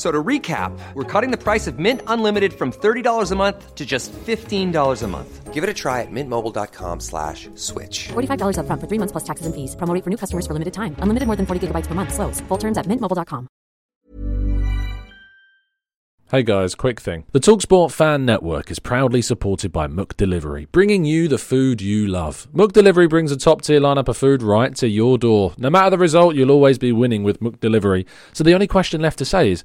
F- So to recap, we're cutting the price of Mint Unlimited from $30 a month to just $15 a month. Give it a try at mintmobile.com slash switch. $45 upfront for three months plus taxes and fees. Promo rate for new customers for limited time. Unlimited more than 40 gigabytes per month. Slows. Full terms at mintmobile.com. Hey guys, quick thing. The Talksport Fan Network is proudly supported by McDelivery, bringing you the food you love. McDelivery brings a top tier lineup of food right to your door. No matter the result, you'll always be winning with McDelivery. So the only question left to say is,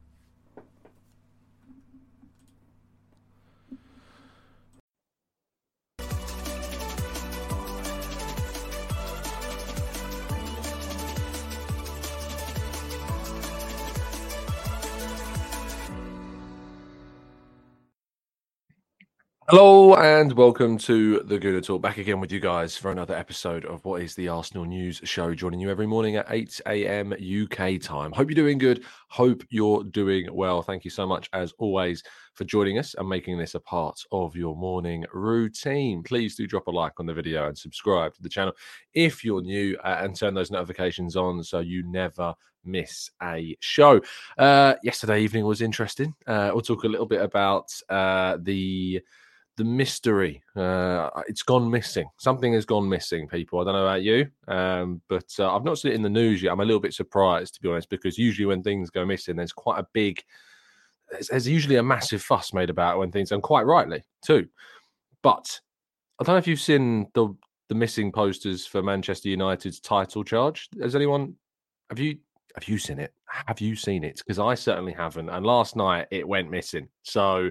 Hello and welcome to the Gooner Talk. Back again with you guys for another episode of what is the Arsenal News Show. Joining you every morning at 8 a.m. UK time. Hope you're doing good. Hope you're doing well. Thank you so much, as always, for joining us and making this a part of your morning routine. Please do drop a like on the video and subscribe to the channel if you're new uh, and turn those notifications on so you never miss a show. Uh, yesterday evening was interesting. Uh, we'll talk a little bit about uh, the the mystery. Uh, it's gone missing. Something has gone missing, people. I don't know about you, um, but uh, I've not seen it in the news yet. I'm a little bit surprised, to be honest, because usually when things go missing, there's quite a big, there's, there's usually a massive fuss made about when things, and quite rightly too. But I don't know if you've seen the the missing posters for Manchester United's title charge. Has anyone? Have you? Have you seen it? Have you seen it? Because I certainly haven't. And last night it went missing. So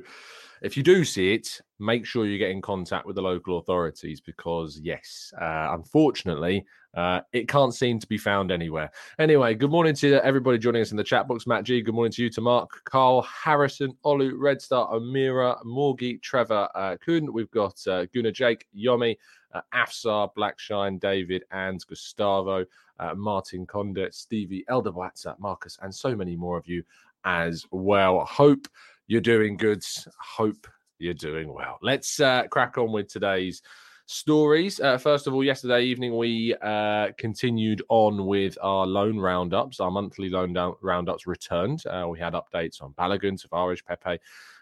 if you do see it, make sure you get in contact with the local authorities because, yes, uh, unfortunately, uh, it can't seem to be found anywhere. Anyway, good morning to everybody joining us in the chat box. Matt G, good morning to you, to Mark, Carl, Harrison, Olu, Red Star, Amira, Morgie, Trevor, uh, Kun. We've got uh, Guna Jake, Yomi, uh, Afsar, Blackshine, David, and Gustavo, uh, Martin Condit, Stevie, Elder Watsa, Marcus, and so many more of you as well. Hope you're doing good. Hope you're doing well. Let's uh, crack on with today's stories. Uh, first of all, yesterday evening we uh, continued on with our loan roundups. Our monthly loan down- roundups returned. Uh, we had updates on Balogun, Tavares, Pepe,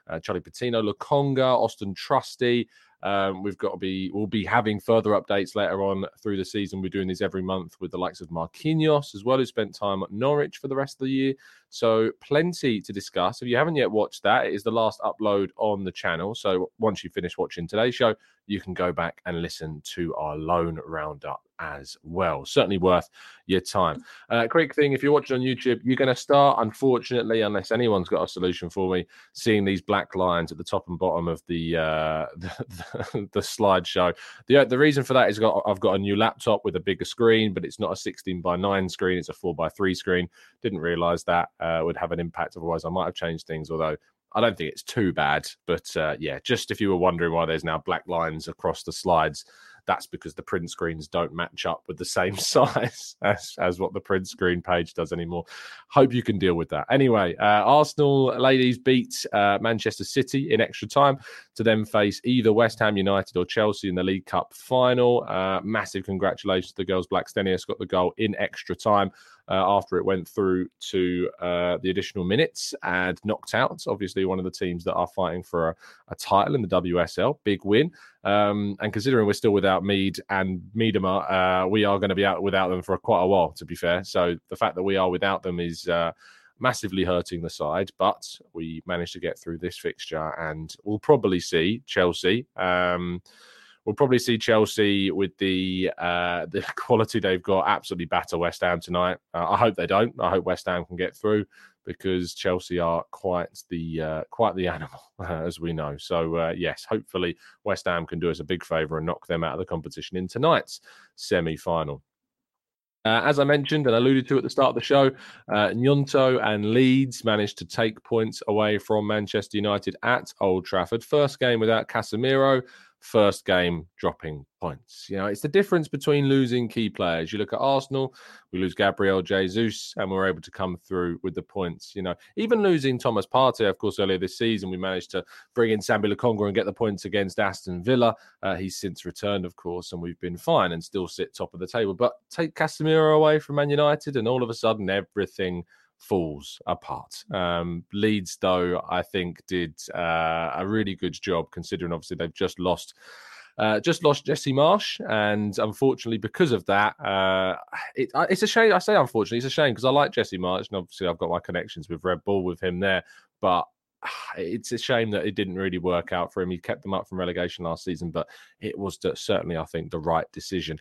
uh, Charlie Patino, Lokonga, Austin Trusty. Um, we've got to be, we'll be having further updates later on through the season. We're doing these every month with the likes of Marquinhos as well, who spent time at Norwich for the rest of the year. So, plenty to discuss. If you haven't yet watched that, it is the last upload on the channel. So, once you finish watching today's show, you can go back and listen to our loan roundup as well. Certainly worth your time. Uh, quick thing if you're watching on YouTube, you're going to start, unfortunately, unless anyone's got a solution for me, seeing these black lines at the top and bottom of the uh, the, the, the slideshow. The, the reason for that is got, I've got a new laptop with a bigger screen, but it's not a 16 by 9 screen, it's a 4 by 3 screen. Didn't realize that uh, would have an impact. Otherwise, I might have changed things, although I don't think it's too bad, but uh, yeah, just if you were wondering why there's now black lines across the slides, that's because the print screens don't match up with the same size as, as what the print screen page does anymore. Hope you can deal with that. Anyway, uh, Arsenal ladies beat uh, Manchester City in extra time to then face either West Ham United or Chelsea in the League Cup final. Uh, massive congratulations to the girls. Blackstenius got the goal in extra time. Uh, after it went through to uh, the additional minutes and knocked out. Obviously, one of the teams that are fighting for a, a title in the WSL. Big win. Um, and considering we're still without Mead and Miedema, uh, we are going to be out without them for quite a while, to be fair. So the fact that we are without them is uh, massively hurting the side, but we managed to get through this fixture, and we'll probably see Chelsea. Um, we'll probably see Chelsea with the uh, the quality they've got absolutely batter West Ham tonight. Uh, I hope they don't. I hope West Ham can get through because Chelsea are quite the uh, quite the animal, uh, as we know. So uh, yes, hopefully West Ham can do us a big favour and knock them out of the competition in tonight's semi-final. Uh, as I mentioned and alluded to at the start of the show, uh, Gnonto and Leeds managed to take points away from Manchester United at Old Trafford. First game without Casemiro first game dropping points. You know, it's the difference between losing key players. You look at Arsenal, we lose Gabriel Jesus, and we're able to come through with the points. You know, even losing Thomas Partey, of course, earlier this season, we managed to bring in Sambi Lokonga and get the points against Aston Villa. Uh, he's since returned, of course, and we've been fine and still sit top of the table. But take Casemiro away from Man United, and all of a sudden, everything falls apart. Um, Leeds, though, I think did uh, a really good job considering obviously they've just lost. Uh, just lost Jesse Marsch, and unfortunately, because of that, uh, it, it's a shame. I say unfortunately, it's a shame because I like Jesse Marsch, and obviously I've got my connections with Red Bull with him there. But it's a shame that it didn't really work out for him. He kept them up from relegation last season, but it was certainly, I think, the right decision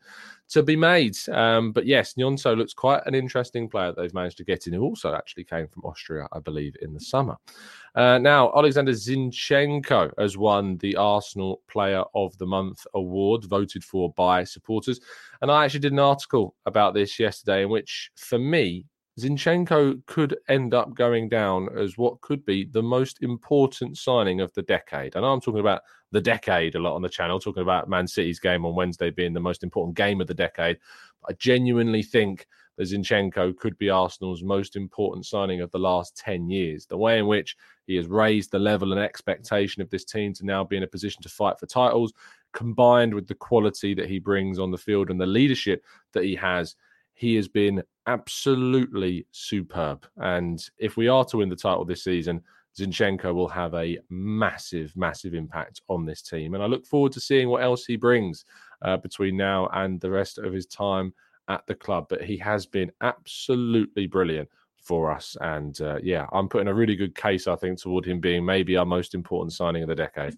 to be made. Um, but yes, Gnonto looks quite an interesting player that they've managed to get in, who also actually came from Austria, I believe, in the summer. Uh, now, Alexander Zinchenko has won the Arsenal Player of the Month award, voted for by supporters. And I actually did an article about this yesterday, in which, for me, Zinchenko could end up going down as what could be the most important signing of the decade. And I'm talking about the decade a lot on the channel, talking about Man City's game on Wednesday being the most important game of the decade. I genuinely think that Zinchenko could be Arsenal's most important signing of the last 10 years. The way in which he has raised the level and expectation of this team to now be in a position to fight for titles, combined with the quality that he brings on the field and the leadership that he has he has been absolutely superb. And if we are to win the title this season, Zinchenko will have a massive, massive impact on this team. And I look forward to seeing what else he brings uh, between now and the rest of his time at the club. But he has been absolutely brilliant for us. And uh, yeah, I'm putting a really good case, I think, toward him being maybe our most important signing of the decade.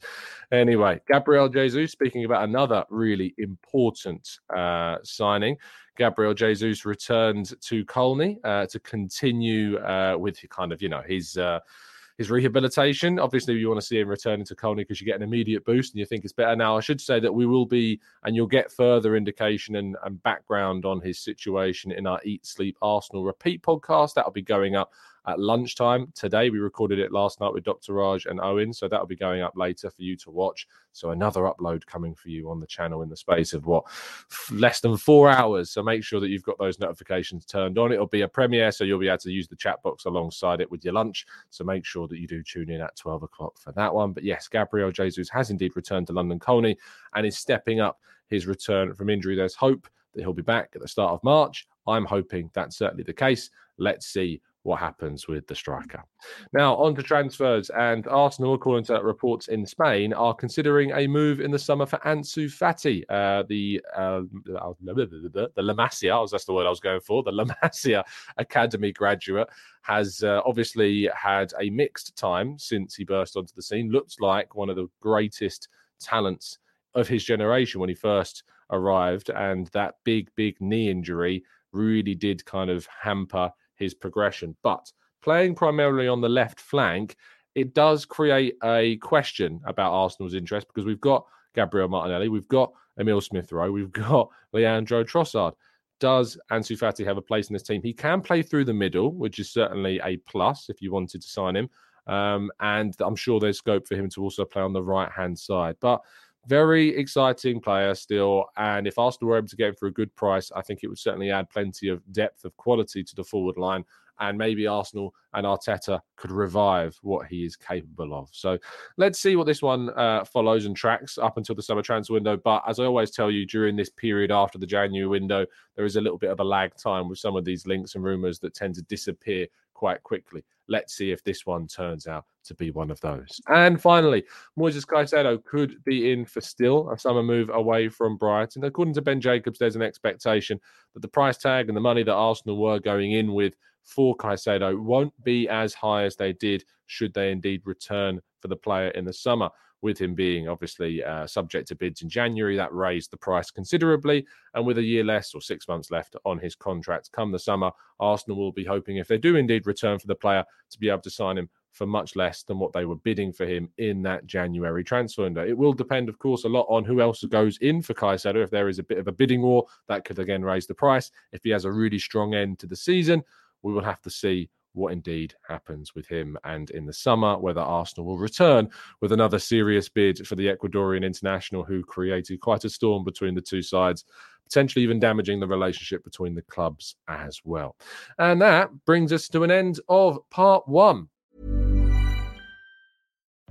Anyway, Gabriel Jesus, speaking about another really important uh, signing. Gabriel Jesus returned to Colney uh, to continue uh, with kind of, you know, his uh, his rehabilitation. Obviously, you want to see him returning to Colney because you get an immediate boost and you think it's better. Now, I should say that we will be, and you'll get further indication and, and background on his situation in our Eat Sleep Arsenal repeat podcast. That'll be going up at lunchtime today. We recorded it last night with Dr. Raj and Owen, so that'll be going up later for you to watch. So another upload coming for you on the channel in the space of what less than four hours. So make sure that you've got those notifications turned on. It'll be a premiere, so you'll be able to use the chat box alongside it with your lunch. So make sure that you do tune in at 12 o'clock for that one. But yes, Gabriel Jesus has indeed returned to London Colney and is stepping up his return from injury. There's hope that he'll be back at the start of March. I'm hoping that's certainly the case. Let's see what happens with the striker. Now, on to transfers, and Arsenal, according to reports in Spain, are considering a move in the summer for Ansu Fati, uh, the uh, the La Masia, that's the word I was going for, the La Masia Academy graduate, has uh, obviously had a mixed time since he burst onto the scene. Looks like one of the greatest talents of his generation when he first arrived, and that big, big knee injury really did kind of hamper his progression. But playing primarily on the left flank, it does create a question about Arsenal's interest because we've got Gabriel Martinelli, we've got Emile Smith Rowe, we've got Leandro Trossard. Does Ansu Fati have a place in this team? He can play through the middle, which is certainly a plus if you wanted to sign him. Um, and I'm sure there's scope for him to also play on the right hand side. But very exciting player still. And if Arsenal were able to get him for a good price, I think it would certainly add plenty of depth of quality to the forward line. And maybe Arsenal and Arteta could revive what he is capable of. So let's see what this one uh, follows and tracks up until the summer transfer window. But as I always tell you, during this period after the January window, there is a little bit of a lag time with some of these links and rumours that tend to disappear quite quickly. Let's see if this one turns out to be one of those. And finally, Moises Caicedo could be in for still a summer move away from Brighton. According to Ben Jacobs, there's an expectation that the price tag and the money that Arsenal were going in with for Caicedo won't be as high as they did should they indeed return for the player in the summer. with him being obviously uh, subject to bids in January, that raised the price considerably. And with a year less or six months left on his contract come the summer, Arsenal will be hoping, if they do indeed return for the player, to be able to sign him for much less than what they were bidding for him in that January transfer window. It will depend, of course, a lot on who else goes in for Caicedo. If there is a bit of a bidding war, that could again raise the price. If he has a really strong end to the season, we will have to see what indeed happens with him and in the summer whether Arsenal will return with another serious bid for the Ecuadorian international who created quite a storm between the two sides potentially even damaging the relationship between the clubs as well. And that brings us to an end of part 1.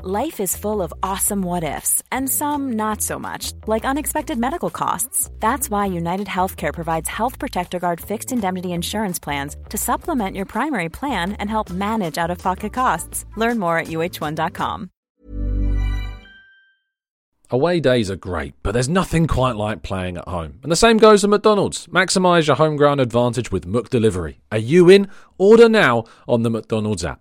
Life is full of awesome what ifs, and some not so much, like unexpected medical costs. That's why United Healthcare provides Health Protector Guard fixed indemnity insurance plans to supplement your primary plan and help manage out of pocket costs. Learn more at uh1.com. Away days are great, but there's nothing quite like playing at home. And the same goes for McDonald's. Maximise your home ground advantage with McDelivery. Are you in? Order now on the McDonald's app.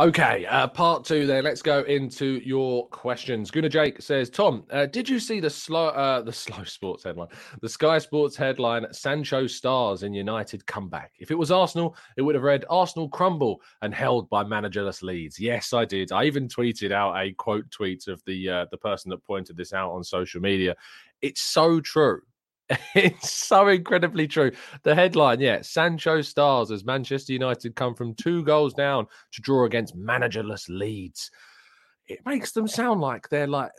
Okay, uh, part two. Then let's go into your questions. Gunnar Jake says, "Tom, uh, did you see the slow, uh, the slow sports headline, the Sky Sports headline? Sancho stars in United comeback. If it was Arsenal, it would have read Arsenal crumble and held by managerless Leeds. Yes, I did. I even tweeted out a quote tweet of the uh, the person that pointed this out on social media. It's so true. it's so incredibly true. The headline, yeah, Sancho stars as Manchester United come from two goals down to draw against managerless Leeds. It makes them sound like they're like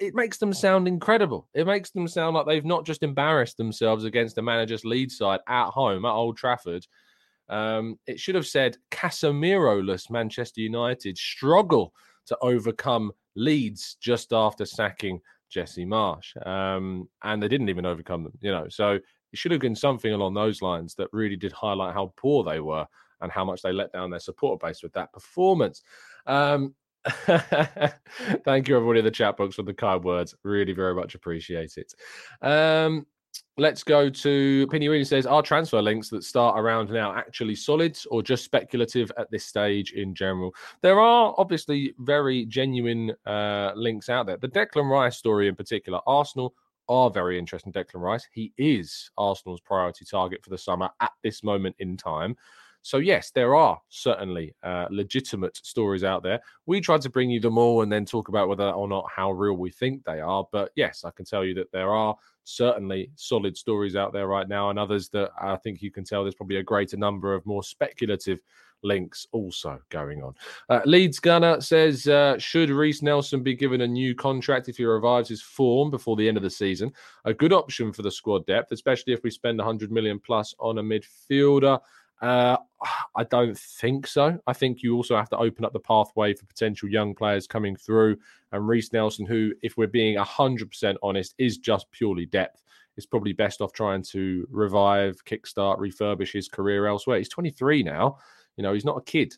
it makes them sound incredible. It makes them sound like they've not just embarrassed themselves against the manager's lead side at home at Old Trafford. Um, it should have said Casemiro-less Manchester United struggle to overcome Leeds just after sacking Jesse Marsch. Um, and they didn't even overcome them, you know. So it should have been something along those lines that really did highlight how poor they were and how much they let down their supporter base with that performance. Um, thank you, everybody in the chat box for the kind words. Really, very much appreciate it. Um, Let's go to Pini. Pinny says, Are transfer links that start around now actually solid or just speculative at this stage in general? There are obviously very genuine uh, links out there. The Declan Rice story in particular, Arsenal are very interested in Declan Rice. He is Arsenal's priority target for the summer at this moment in time. So, yes, there are certainly uh, legitimate stories out there. We tried to bring you them all and then talk about whether or not how real we think they are. But yes, I can tell you that there are certainly solid stories out there right now, and others that I think you can tell there's probably a greater number of more speculative links also going on. Uh, Leeds Gunner says, uh, should Reiss Nelson be given a new contract if he revives his form before the end of the season? A good option for the squad depth, especially if we spend 100 million plus on a midfielder. Uh, I don't think so. I think you also have to open up the pathway for potential young players coming through. And Reiss Nelson, who, if we're being 100% honest, is just purely depth, is probably best off trying to revive, kickstart, refurbish his career elsewhere. He's 23 now. You know, he's not a kid.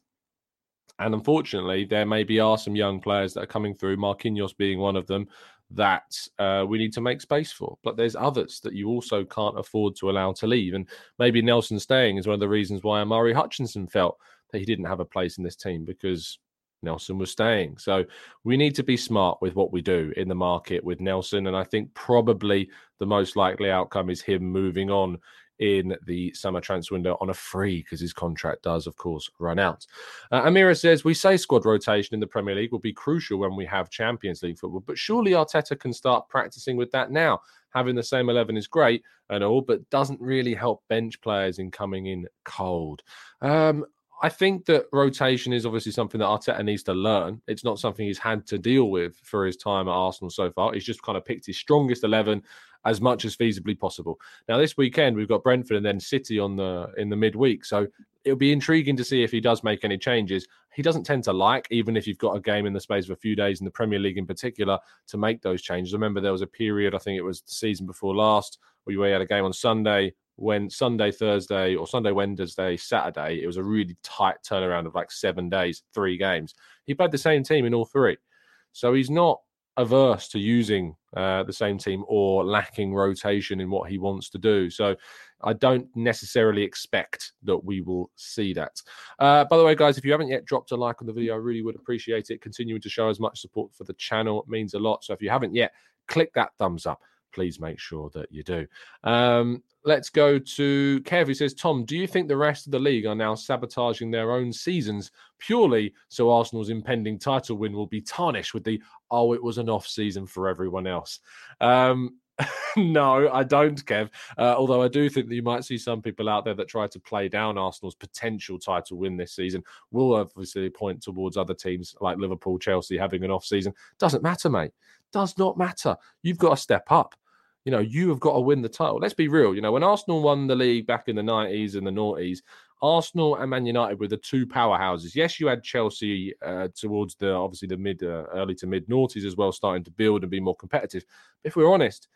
And unfortunately, there maybe are some young players that are coming through, Marquinhos being one of them, that uh, we need to make space for. But there's others that you also can't afford to allow to leave. And maybe Nelson staying is one of the reasons why Omari Hutchinson felt that he didn't have a place in this team because Nelson was staying. So we need to be smart with what we do in the market with Nelson. And I think probably the most likely outcome is him moving on in the summer transfer window on a free because his contract does, of course, run out. Uh, Amira says, We say squad rotation in the Premier League will be crucial when we have Champions League football, but surely Arteta can start practicing with that now. Having the same 11 is great and all, but doesn't really help bench players in coming in cold. Um, I think that rotation is obviously something that Arteta needs to learn. It's not something he's had to deal with for his time at Arsenal so far. He's just kind of picked his strongest 11 as much as feasibly possible. Now this weekend we've got Brentford and then City on the in the midweek, so it'll be intriguing to see if he does make any changes. He doesn't tend to like, even if you've got a game in the space of a few days in the Premier League in particular, to make those changes. I remember there was a period, I think it was the season before last, where you had a game on Sunday, when Sunday, Thursday, or Sunday, Wednesday, Saturday, it was a really tight turnaround of like seven days, three games. He played the same team in all three. So he's not averse to using uh, the same team or lacking rotation in what he wants to do. So I don't necessarily expect that we will see that. Uh, by the way, guys, if you haven't yet dropped a like on the video, I really would appreciate it. Continuing to show as much support for the channel it means a lot. So if you haven't yet, click that thumbs up please make sure that you do. Um, let's go to Kev, who says, Tom, do you think the rest of the league are now sabotaging their own seasons purely so Arsenal's impending title win will be tarnished with the, oh, it was an off season for everyone else? Um, no, I don't, Kev. Uh, although I do think that you might see some people out there that try to play down Arsenal's potential title win this season. Will obviously point towards other teams like Liverpool, Chelsea having an off season. Doesn't matter, mate. Does not matter. You've got to step up you know, you have got to win the title. Let's be real. You know, when Arsenal won the league back in the 90s and the noughties, Arsenal and Man United were the two powerhouses. Yes, you had Chelsea uh, towards the obviously the mid, uh, early to mid noughties as well, starting to build and be more competitive. If we're honest,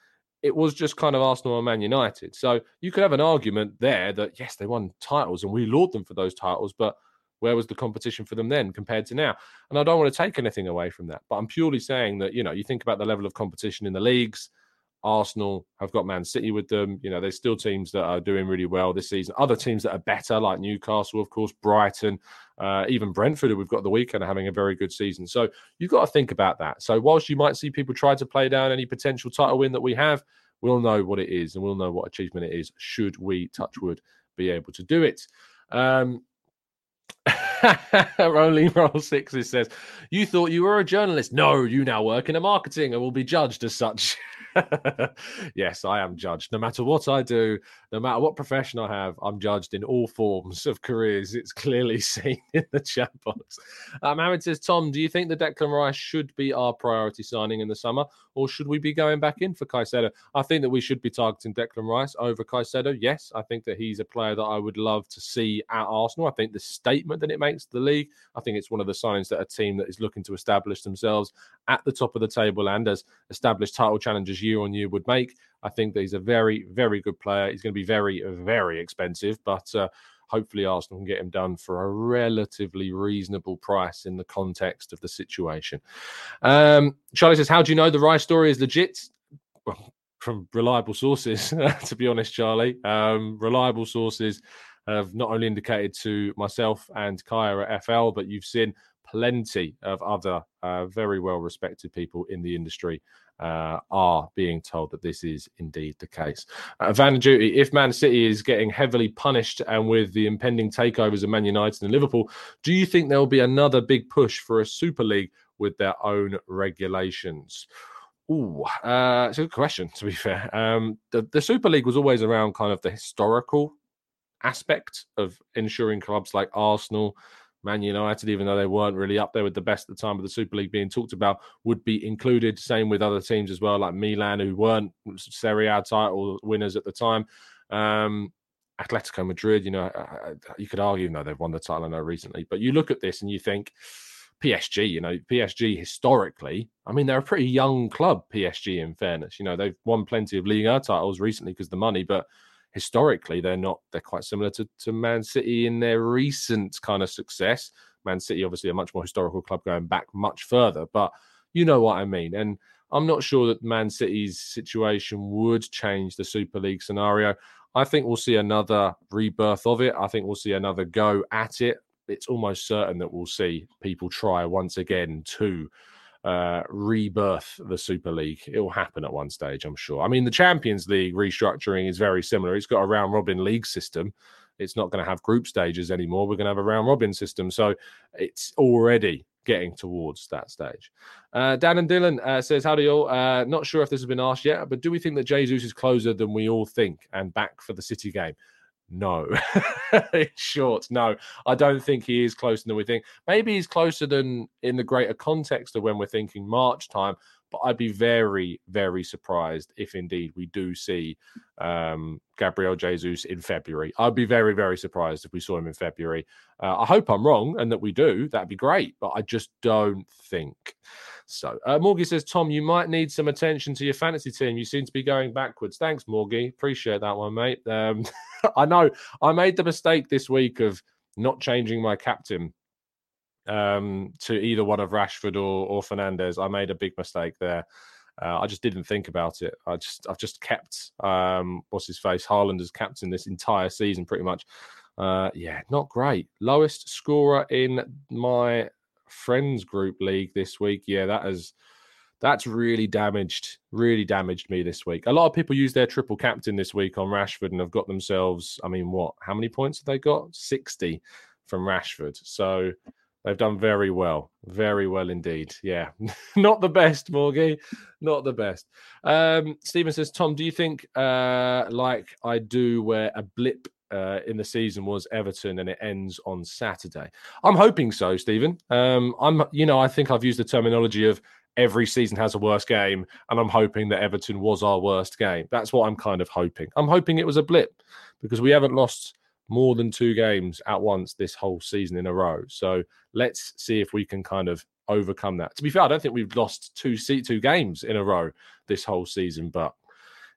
it was just kind of Arsenal and Man United. So you could have an argument there that yes, they won titles and we laud them for those titles, but where was the competition for them then compared to now? And I don't want to take anything away from that, but I'm purely saying that you know you think about the level of competition in the leagues Arsenal have got Man City with them. You know, there's still teams that are doing really well this season. Other teams that are better, like Newcastle, of course, Brighton, uh, even Brentford, we've got the weekend, are having a very good season. So you've got to think about that. So whilst you might see people try to play down any potential title win that we have, we'll know what it is and we'll know what achievement it is. Should we, touch wood, be able to do it? Um, Rolling Roll Sixes says, You thought you were a journalist. No, you now work in a marketing and will be judged as such. yes, I am judged. No matter what I do, no matter what profession I have, I'm judged in all forms of careers. It's clearly seen in the chat box. Um, says, Tom, do you think the Declan Rice should be our priority signing in the summer, or should we be going back in for Caicedo? I think that we should be targeting Declan Rice over Caicedo. Yes, I think that he's a player that I would love to see at Arsenal. I think the statement that it makes to the league, I think it's one of the signs that a team that is looking to establish themselves at the top of the table and as established title challengers year on year would make. I think that he's a very, very good player. He's going to be very, very expensive, but uh, hopefully Arsenal can get him done for a relatively reasonable price in the context of the situation. Um, Charlie says, How do you know the Rice story is legit? Well, from reliable sources, to be honest, Charlie. Um, reliable sources have not only indicated to myself and Kaya at FL, but you've seen plenty of other uh, very well respected people in the industry uh, are being told that this is indeed the case. Uh, Van Duty, if Man City is getting heavily punished and with the impending takeovers of Man United and Liverpool, do you think there will be another big push for a Super League with their own regulations? Ooh, uh, it's a good question, to be fair. Um, the, the Super League was always around kind of the historical aspect of ensuring clubs like Arsenal, Man United, even though they weren't really up there with the best at the time of the Super League being talked about, would be included. Same with other teams as well, like Milan, who weren't Serie A title winners at the time. Um, Atletico Madrid, you know, you could argue, no, they've won the title, I know, recently. But you look at this and you think, PSG, you know, PSG historically, I mean, they're a pretty young club, PSG, in fairness. You know, they've won plenty of Liga titles recently because the money, but historically they're not they're quite similar to, to Man City in their recent kind of success. Man City obviously a much more historical club going back much further, but you know what I mean. And I'm not sure that Man City's situation would change the Super League scenario. I think we'll see another rebirth of it. I think we'll see another go at it. It's almost certain that we'll see people try once again to uh, rebirth the Super League. It will happen at one stage, I'm sure. I mean, the Champions League restructuring is very similar. It's got a round robin league system. It's not going to have group stages anymore. We're going to have a round robin system. So it's already getting towards that stage. Uh, Dan and Dylan uh, says, How do you all? Uh, not sure if this has been asked yet, but do we think that Jesus is closer than we all think and back for the City game? No. short, no. I don't think he is closer than we think. Maybe he's closer than in the greater context of when we're thinking March time, But I'd be very, very surprised if indeed we do see um, Gabriel Jesus in February. I'd be very, very surprised if we saw him in February. Uh, I hope I'm wrong and that we do. That'd be great, but I just don't think so. Uh, Morgie says, Tom, you might need some attention to your fantasy team. You seem to be going backwards. Thanks, Morgie. Appreciate that one, mate. Um, I know I made the mistake this week of not changing my captain um, to either one of Rashford or, or Fernandes. I made a big mistake there. Uh, I just didn't think about it. I just I've just kept um, what's his face Haaland as captain this entire season pretty much. Uh, yeah, not great. Lowest scorer in my friends group league this week. Yeah, that has that's really damaged, really damaged me this week. A lot of people use their triple captain this week on Rashford and have got themselves, I mean, what? How many points have they got? 60 from Rashford. So they've done very well. Very well indeed. Yeah. Not the best, Morgie. Not the best. Um, Stephen says, Tom, do you think, uh, like I do, where a blip uh, in the season was Everton, and it ends on Saturday. I'm hoping so, Stephen. Um, I'm, you know, I think I've used the terminology of every season has a worst game, and I'm hoping that Everton was our worst game. That's what I'm kind of hoping. I'm hoping it was a blip because we haven't lost more than two games at once this whole season in a row. So let's see if we can kind of overcome that. To be fair, I don't think we've lost two two games in a row this whole season, but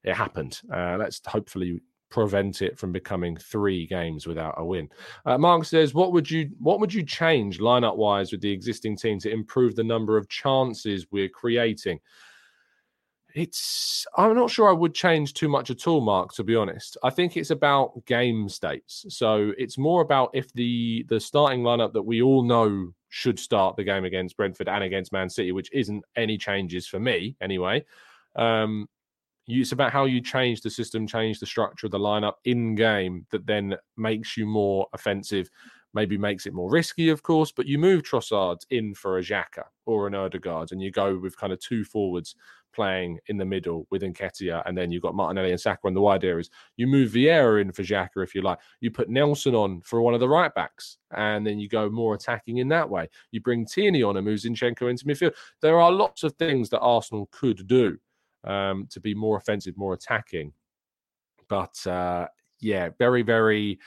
it happened. Uh, let's hopefully prevent it from becoming three games without a win. Uh, Mark says, "What would you what would you change lineup wise with the existing team to improve the number of chances we're creating?" It's I'm not sure I would change too much at all, Mark. To be honest, I think it's about game states. So it's more about if the the starting lineup that we all know should start the game against Brentford and against Man City, which isn't any changes for me anyway. Um, it's about how you change the system, change the structure of the lineup in game that then makes you more offensive, maybe makes it more risky, of course. But you move Trossard in for a Xhaka or an Odegaard, and you go with kind of two forwards playing in the middle with Nketiah, and then you've got Martinelli and Saka on the wide areas. You move Vieira in for Xhaka if you like. You put Nelson on for one of the right backs, and then you go more attacking in that way. You bring Tierney on and move Zinchenko into midfield. There are lots of things that Arsenal could do um, to be more offensive, more attacking. But uh, yeah, very, very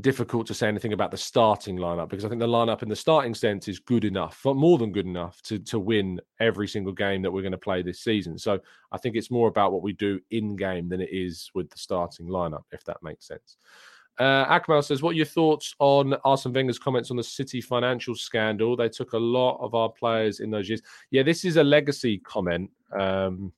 difficult to say anything about the starting lineup because I think the lineup in the starting sense is good enough, but more than good enough to to win every single game that we're going to play this season. So I think it's more about what we do in game than it is with the starting lineup, if that makes sense. Uh, Akmal says, "What are your thoughts on Arsene Wenger's comments on the City financial scandal? They took a lot of our players in those years. Yeah, this is a legacy comment. Um,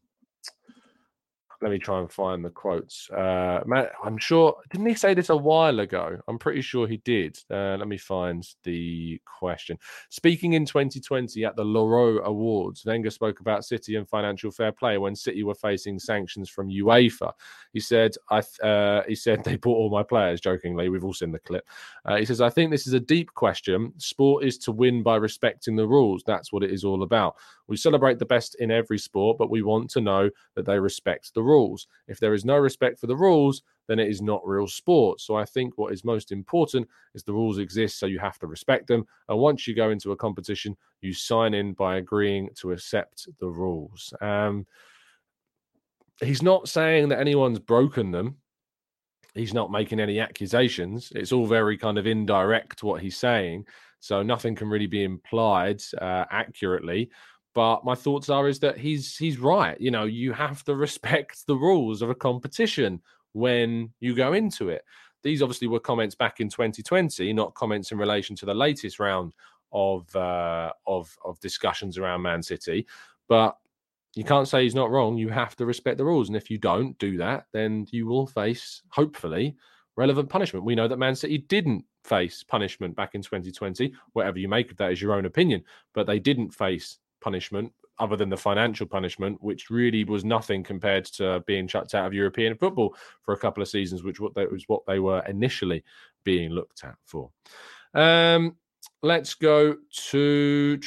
let me try and find the quotes. Uh, Matt, I'm sure, didn't he say this a while ago? I'm pretty sure he did. Uh, let me find the question. Speaking in 2020 at the Laureus Awards, Wenger spoke about City and financial fair play when City were facing sanctions from UEFA. He said, "I." Uh, he said they bought all my players. Jokingly, we've all seen the clip. Uh, he says, "I think this is a deep question. Sport is to win by respecting the rules. That's what it is all about. We celebrate the best in every sport, but we want to know that they respect the rules. If there is no respect for the rules, then it is not real sport. So I think what is most important is the rules exist, so you have to respect them. And once you go into a competition, you sign in by agreeing to accept the rules. Um, he's not saying that anyone's broken them. He's not making any accusations. It's all very kind of indirect what he's saying. So nothing can really be implied uh, accurately. But my thoughts are is that he's he's right. You know, you have to respect the rules of a competition when you go into it. These obviously were comments back in 2020, not comments in relation to the latest round of uh, of of discussions around Man City. But you can't say he's not wrong. You have to respect the rules, and if you don't do that, then you will face, hopefully, relevant punishment. We know that Man City didn't face punishment back in 2020. Whatever you make of that is your own opinion, but they didn't face punishment other than the financial punishment, which really was nothing compared to being chucked out of European football for a couple of seasons, which what was what they were initially being looked at for. Um, let's go to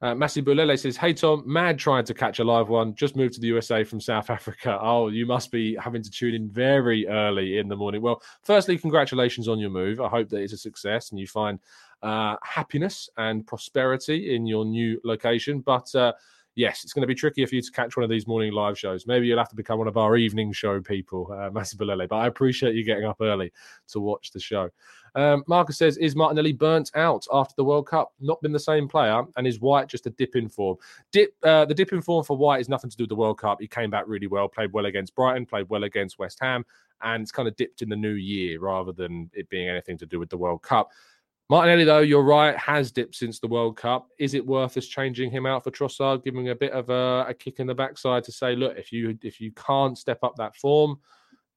uh, Massi Bulele says, Hey Tom, mad trying to catch a live one. Just moved to the USA from South Africa. Oh, you must be having to tune in very early in the morning. Well, firstly, congratulations on your move. I hope that it's a success and you find uh, happiness and prosperity in your new location. But uh, yes, it's going to be trickier for you to catch one of these morning live shows. Maybe you'll have to become one of our evening show people, uh. But I appreciate you getting up early to watch the show. Um, Marcus says, Is Martinelli burnt out after the World Cup? Not been the same player. And is White just a dip in form? Dip, uh, the dip in form for White is nothing to do with the World Cup. He came back really well, played well against Brighton, played well against West Ham, and it's kind of dipped in the new year rather than it being anything to do with the World Cup. Martinelli, though, you're right, has dipped since the World Cup. Is it worth us changing him out for Trossard, giving a bit of a, a, kick in the backside to say, look, if you if you can't step up that form,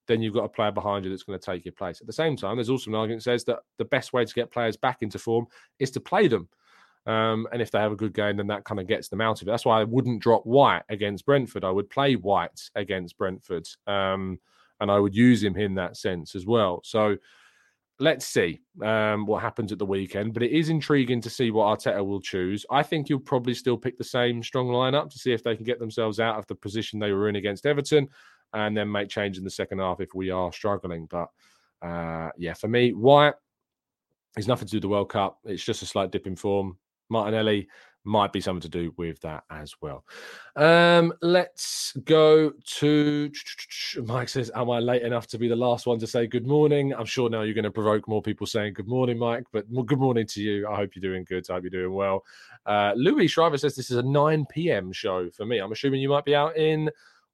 then you've got a player behind you that's going to take your place. At the same time, there's also an argument that says that the best way to get players back into form is to play them. Um, and if they have a good game, then that kind of gets them out of it. That's why I wouldn't drop White against Brentford. I would play White against Brentford. Um, and I would use him in that sense as well. So let's see um, what happens at the weekend. But it is intriguing to see what Arteta will choose. I think he'll probably still pick the same strong lineup to see if they can get themselves out of the position they were in against Everton, and then make change in the second half if we are struggling. But uh, yeah, for me, White is nothing to do with the World Cup. It's just a slight dip in form. Martinelli, might be something to do with that as well. Um, let's go to Mike says, Am I late enough to be the last one to say good morning? I'm sure now you're going to provoke more people saying good morning, Mike, but good morning to you. I hope you're doing good. I hope you're doing well. Uh, Louis Shriver says this is a 9 p.m. show for me. I'm assuming you might be out in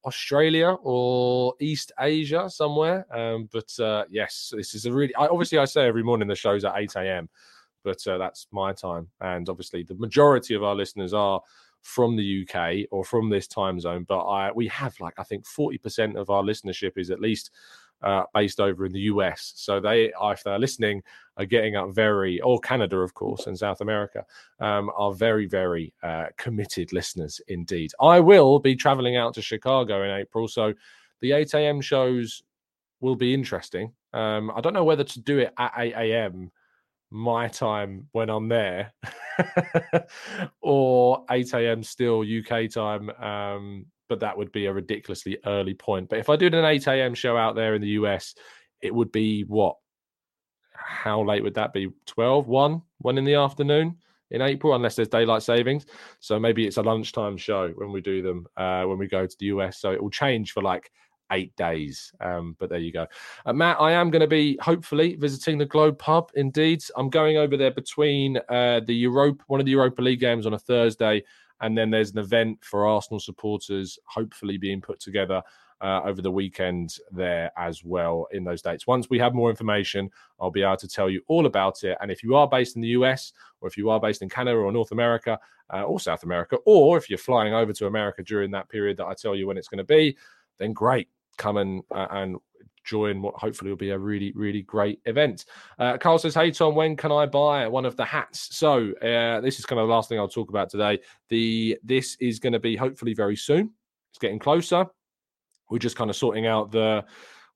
Australia or East Asia somewhere. Um, but uh, yes, this is a really, I, obviously, I say every morning the show's at 8 a.m but uh, that's my time. And obviously, the majority of our listeners are from the UK or from this time zone. But I we have like I think forty percent of our listenership is at least uh, based over in the US. So they, if they're listening, are getting up very, or Canada, of course, and South America, um, are very, very uh, committed listeners indeed. I will be traveling out to Chicago in April, so the 8 a.m. shows will be interesting. Um, I don't know whether to do it at 8 a.m my time when I'm there, or 8 a.m. still UK time. Um, but that would be a ridiculously early point. But if I did an 8 a.m. show out there in the US, it would be what? How late would that be? 12, 1, 1 in the afternoon in April, unless there's daylight savings. So maybe it's a lunchtime show when we do them, uh, when we go to the US. So it will change for like eight days. Um, but there you go. Uh, Matt, I am going to be hopefully visiting the Globe Pub. Indeed, I'm going over there between uh, the Europe, one of the Europa League games on a Thursday, and then there's an event for Arsenal supporters, hopefully being put together. Uh, over the weekend there as well in those dates. Once we have more information, I'll be able to tell you all about it. And if you are based in the US, or if you are based in Canada or North America uh, or South America, or if you're flying over to America during that period that I tell you when it's going to be, then great come and uh, and join what hopefully will be a really really great event. Uh, Carl says, "Hey Tom, when can I buy one of the hats?" So uh, this is kind of the last thing I'll talk about today. The this is going to be hopefully very soon. It's getting closer. We're just kind of sorting out the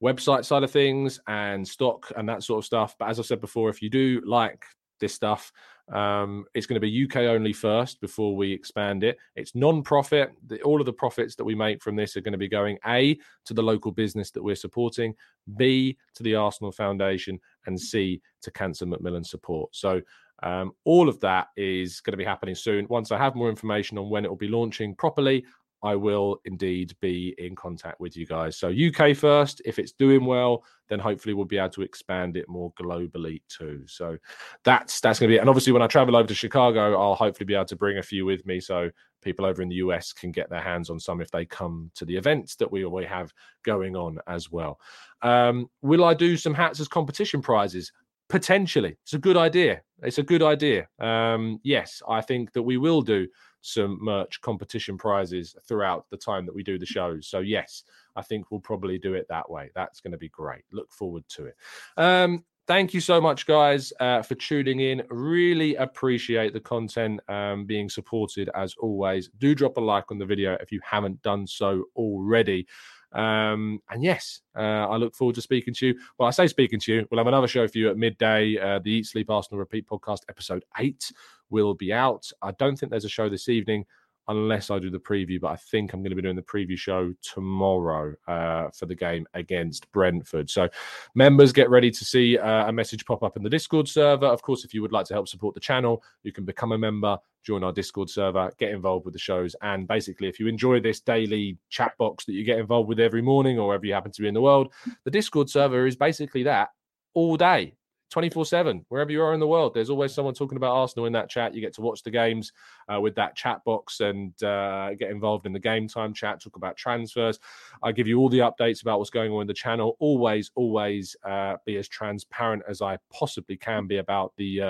website side of things and stock and that sort of stuff. But as I said before, if you do like this stuff, um, it's going to be UK only first before we expand it. It's non-profit. All of the profits that we make from this are going to be going A to the local business that we're supporting, B to the Arsenal Foundation, and C to Cancer Macmillan Support. So um, all of that is going to be happening soon. Once I have more information on when it will be launching properly, I will indeed be in contact with you guys. So UK first. If it's doing well, then hopefully we'll be able to expand it more globally too. So that's that's going to be. It. And obviously, when I travel over to Chicago, I'll hopefully be able to bring a few with me, so people over in the US can get their hands on some if they come to the events that we always have going on as well. Um, will I do some hats as competition prizes? Potentially, it's a good idea. It's a good idea. Um, yes, I think that we will do some merch competition prizes throughout the time that we do the shows. So yes, I think we'll probably do it that way. That's going to be great. Look forward to it. Um, thank you so much, guys, uh, for tuning in. Really appreciate the content um, being supported as always. Do drop a like on the video if you haven't done so already. Um, and yes, uh, I look forward to speaking to you. Well, I say speaking to you. We'll have another show for you at midday. Uh, the Eat Sleep Arsenal Repeat podcast, episode eight, will be out. I don't think there's a show this evening. Unless I do the preview. But I think I'm going to be doing the preview show tomorrow uh, for the game against Brentford. So, members, get ready to see uh, a message pop up in the Discord server. Of course, if you would like to help support the channel, you can become a member, join our Discord server, get involved with the shows. And basically, if you enjoy this daily chat box that you get involved with every morning or wherever you happen to be in the world, the Discord server is basically that all day 24 7 wherever you are in the world there's always someone talking about arsenal in that chat. You get to watch the games uh, with that chat box and uh, get involved in the game time chat talk about transfers. I give you all the updates about what's going on in the channel. Always always uh, be as transparent as i possibly can be about the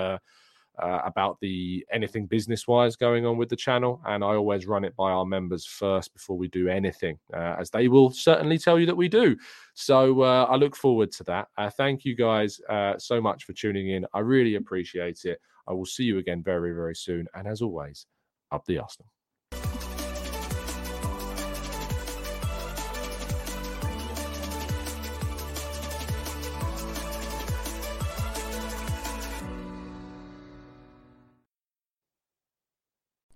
uh, about the anything business wise going on with the channel. And I always run it by our members first before we do anything, uh, as they will certainly tell you that we do. So uh, I look forward to that. Uh, thank you guys uh, so much for tuning in. I really appreciate it. I will see you again very, very soon. And as always, up the Arsenal.